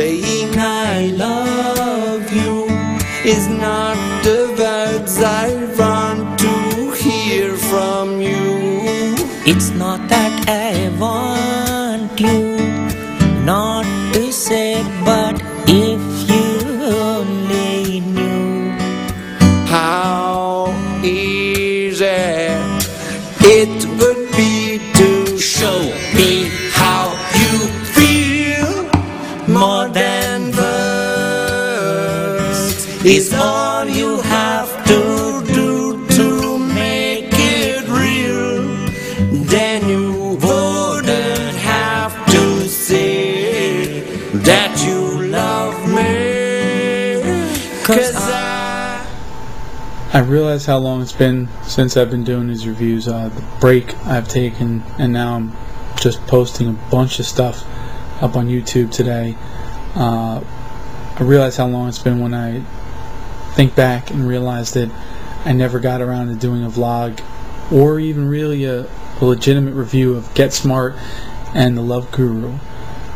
saying I love you is not the words I want to hear from you. It's not that I want you not to say, but if you only knew. How easy it would be is all you have to do to make it real. Then you wouldn't have to say that you love me. Cause I I realize how long it's been since I've been doing these reviews. Uh, the break I've taken, and now I'm just posting a bunch of stuff up on YouTube today. Uh, I realize how long it's been when I think back and realize that I never got around to doing a vlog or even really a, a legitimate review of Get Smart and The Love Guru.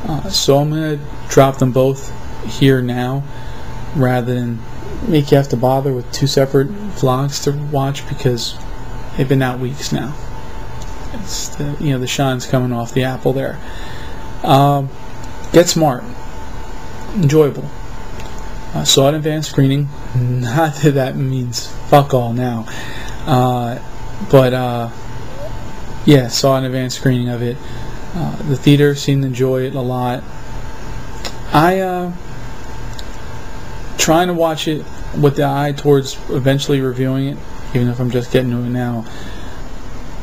Uh, so I'm going to drop them both here now rather than make you have to bother with two separate vlogs to watch because they've been out weeks now. It's the, you know the shine's coming off the apple there. Um, Get Smart, enjoyable. Saw in advanced screening. Not that that means fuck all now, uh, but uh, yeah, saw an advanced screening of it. Uh, the theater seemed to enjoy it a lot. I uh, trying to watch it with the eye towards eventually reviewing it, even if I'm just getting to it now.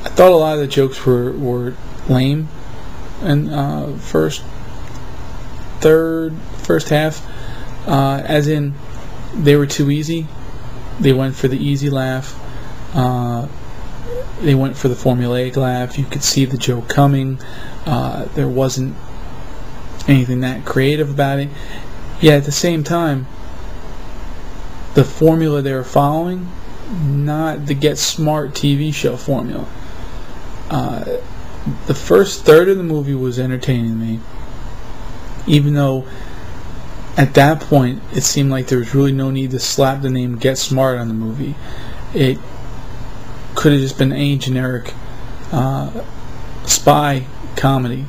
I thought a lot of the jokes were, were lame in uh, first, third, first half, uh, as in they were too easy. They went for the easy laugh. Uh, they went for the formulaic laugh. You could see the joke coming. Uh, there wasn't anything that creative about it. Yet at the same time, the formula they were following, not the Get Smart TV show formula. Uh, the first third of the movie was entertaining me, even though at that point it seemed like there was really no need to slap the name Get Smart on the movie. It could have just been a generic uh, spy comedy.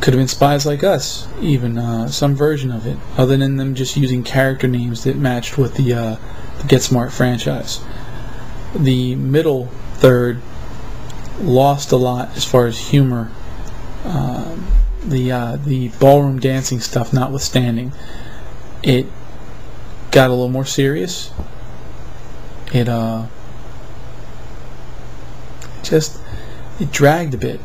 Could have been spies like us, even uh, some version of it, other than them just using character names that matched with the, uh, the Get Smart franchise. The middle third lost a lot as far as humor. Um, the uh, the ballroom dancing stuff notwithstanding, it got a little more serious. It uh just it dragged a bit.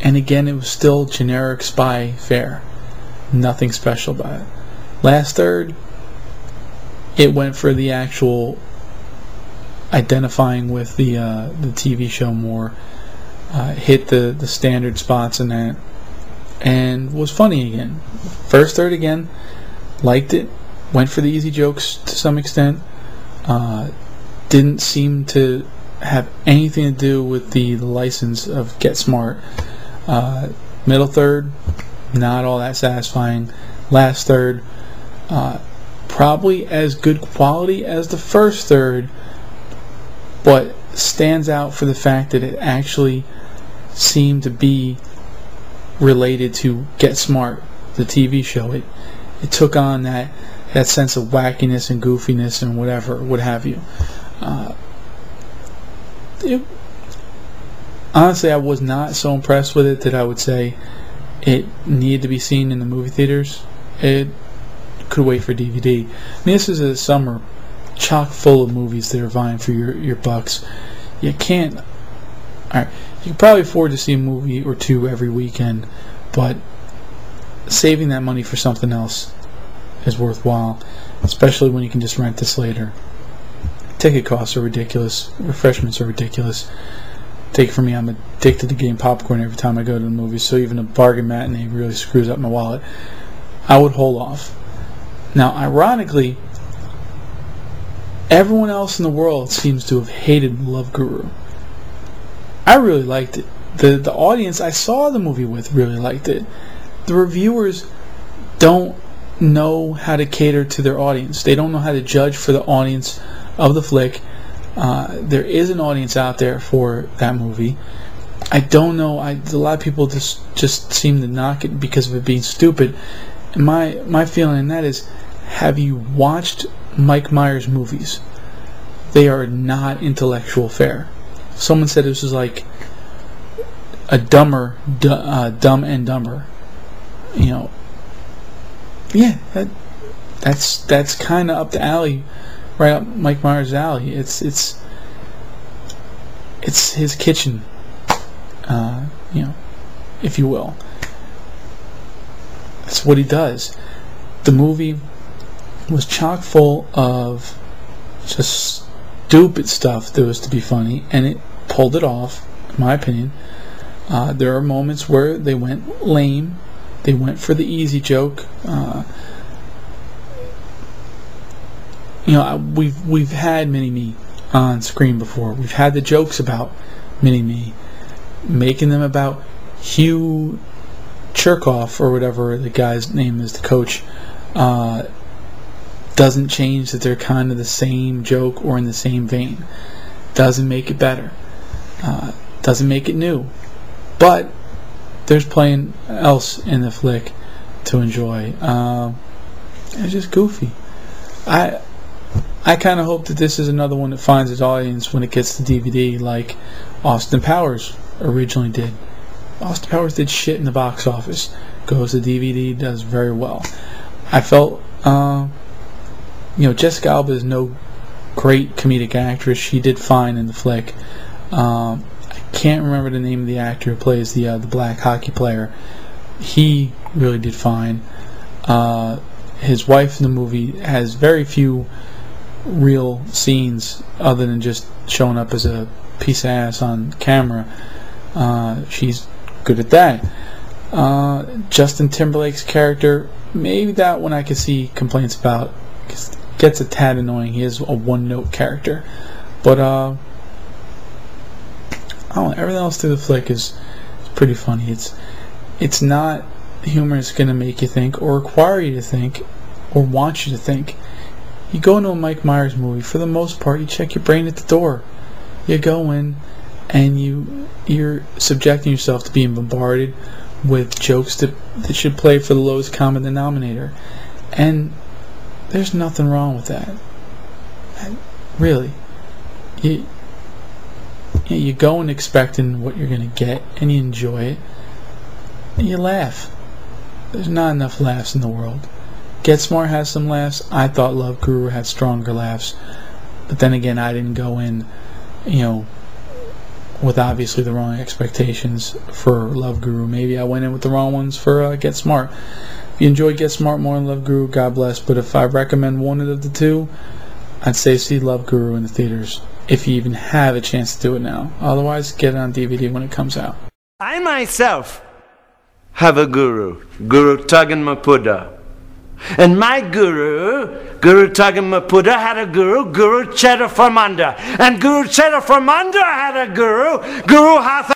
And again it was still generic spy fare. Nothing special about it. Last third it went for the actual identifying with the uh, the TV show more. Uh, hit the, the standard spots in that and was funny again. First third again, liked it, went for the easy jokes to some extent. Uh, didn't seem to have anything to do with the, license of Get Smart. Uh, middle third, not all that satisfying. Last third, uh, probably as good quality as the first third, but stands out for the fact that it actually seemed to be related to Get Smart, the TV show. It it took on that that sense of wackiness and goofiness and whatever, what have you. Uh, it, honestly, I was not so impressed with it that I would say it needed to be seen in the movie theaters. It could wait for DVD. I mean, this is a summer chock full of movies that are vying for your, your bucks. You can't. Alright, you probably afford to see a movie or two every weekend, but saving that money for something else is worthwhile, especially when you can just rent this later. Ticket costs are ridiculous. Refreshments are ridiculous. Take it from me, I'm addicted to getting popcorn every time I go to the movies, so even a bargain matinee really screws up my wallet. I would hold off. Now, ironically, everyone else in the world seems to have hated Love Guru. I really liked it. The the audience I saw the movie with really liked it. The reviewers don't know how to cater to their audience. They don't know how to judge for the audience of the flick. Uh, there is an audience out there for that movie. I don't know. I, a lot of people just just seem to knock it because of it being stupid. My my feeling on that is, have you watched Mike Myers movies? They are not intellectual fare. Someone said this was like a dumber, du- uh, dumb and dumber. You know. Yeah, that, that's that's kind of up the alley, right up Mike Myers' alley. It's it's it's his kitchen, uh, you know, if you will. That's what he does. The movie was chock full of just stupid stuff that was to be funny, and it pulled it off, in my opinion. Uh, there are moments where they went lame, they went for the easy joke. Uh, you know, we've we've had Mini Me on screen before. We've had the jokes about Mini Me, making them about Hugh Cherkoff or whatever the guy's name is, the coach. Uh, doesn't change that they're kind of the same joke or in the same vein. Doesn't make it better. Uh, doesn't make it new. But there's plenty else in the flick to enjoy. Uh, it's just goofy. I I kind of hope that this is another one that finds its audience when it gets to DVD, like Austin Powers originally did. Austin Powers did shit in the box office. Goes to DVD, does very well. I felt, uh, you know, Jessica Alba is no great comedic actress. She did fine in the flick. Um, I can't remember the name of the actor who plays the uh, the black hockey player. He really did fine. Uh, his wife in the movie has very few real scenes other than just showing up as a piece of ass on camera. Uh, she's good at that. Uh, Justin Timberlake's character, maybe that one I could see complaints about. Gets a tad annoying. He is a one-note character, but uh, I don't know. Everything else through the flick is, is pretty funny. It's it's not humor that's going to make you think or require you to think or want you to think. You go into a Mike Myers movie, for the most part, you check your brain at the door. You go in and you you're subjecting yourself to being bombarded with jokes that, that should play for the lowest common denominator. And there's nothing wrong with that. Really. You you go in expecting what you're gonna get and you enjoy it. And you laugh. There's not enough laughs in the world. Get Smart has some laughs. I thought Love Guru had stronger laughs. But then again, I didn't go in, you know, with obviously the wrong expectations for Love Guru. Maybe I went in with the wrong ones for uh, Get Smart. You enjoy Get Smart more than Love Guru, God bless. But if I recommend one of the two, I'd say see Love Guru in the theaters. If you even have a chance to do it now. Otherwise, get it on DVD when it comes out. I myself have a guru, Guru Tugginmypudha. And my guru, Guru Tugginmypudha, had a guru, Guru Cheta Farmanda. And Guru Cheta Farmanda had a guru, Guru Hatha.